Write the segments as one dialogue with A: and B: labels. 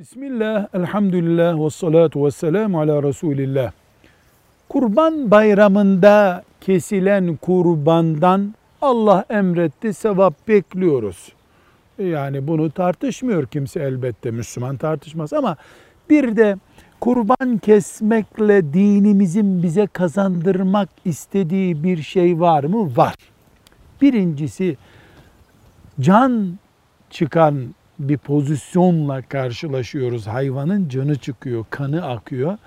A: Bismillah, elhamdülillah ve salatu ve selamu ala Resulillah. Kurban bayramında kesilen kurbandan Allah emretti, sevap bekliyoruz. Yani bunu tartışmıyor kimse elbette, Müslüman tartışmaz ama bir de kurban kesmekle dinimizin bize kazandırmak istediği bir şey var mı? Var. Birincisi can çıkan bir pozisyonla karşılaşıyoruz. Hayvanın canı çıkıyor, kanı akıyor.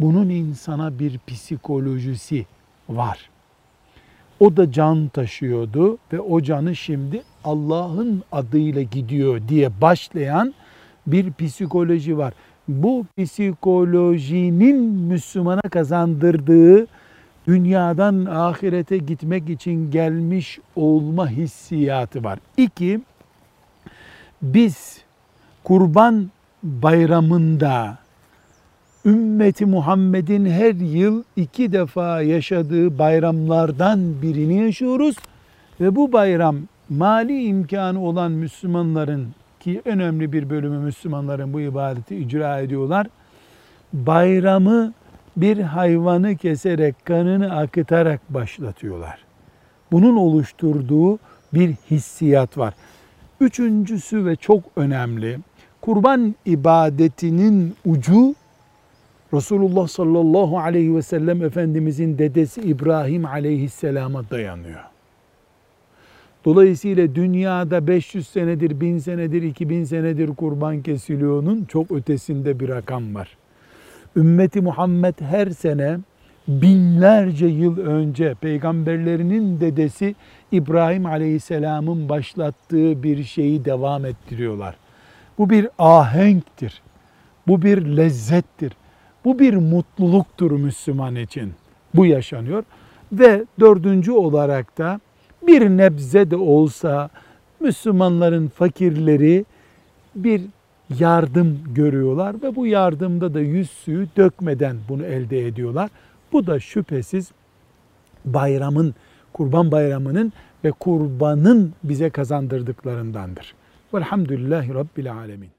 A: Bunun insana bir psikolojisi var. O da can taşıyordu ve o canı şimdi Allah'ın adıyla gidiyor diye başlayan bir psikoloji var. Bu psikolojinin Müslümana kazandırdığı dünyadan ahirete gitmek için gelmiş olma hissiyatı var. İki, biz kurban bayramında ümmeti Muhammed'in her yıl iki defa yaşadığı bayramlardan birini yaşıyoruz. Ve bu bayram mali imkanı olan Müslümanların ki önemli bir bölümü Müslümanların bu ibadeti icra ediyorlar. Bayramı bir hayvanı keserek, kanını akıtarak başlatıyorlar. Bunun oluşturduğu bir hissiyat var. Üçüncüsü ve çok önemli, kurban ibadetinin ucu Resulullah sallallahu aleyhi ve sellem Efendimizin dedesi İbrahim aleyhisselama dayanıyor. Dolayısıyla dünyada 500 senedir, 1000 senedir, 2000 senedir kurban kesiliyor'nun çok ötesinde bir rakam var. Ümmeti Muhammed her sene binlerce yıl önce peygamberlerinin dedesi İbrahim Aleyhisselam'ın başlattığı bir şeyi devam ettiriyorlar. Bu bir ahenktir. Bu bir lezzettir. Bu bir mutluluktur Müslüman için. Bu yaşanıyor. Ve dördüncü olarak da bir nebze de olsa Müslümanların fakirleri bir yardım görüyorlar ve bu yardımda da yüz suyu dökmeden bunu elde ediyorlar. Bu da şüphesiz bayramın, kurban bayramının ve kurbanın bize kazandırdıklarındandır. Velhamdülillahi Rabbil Alemin.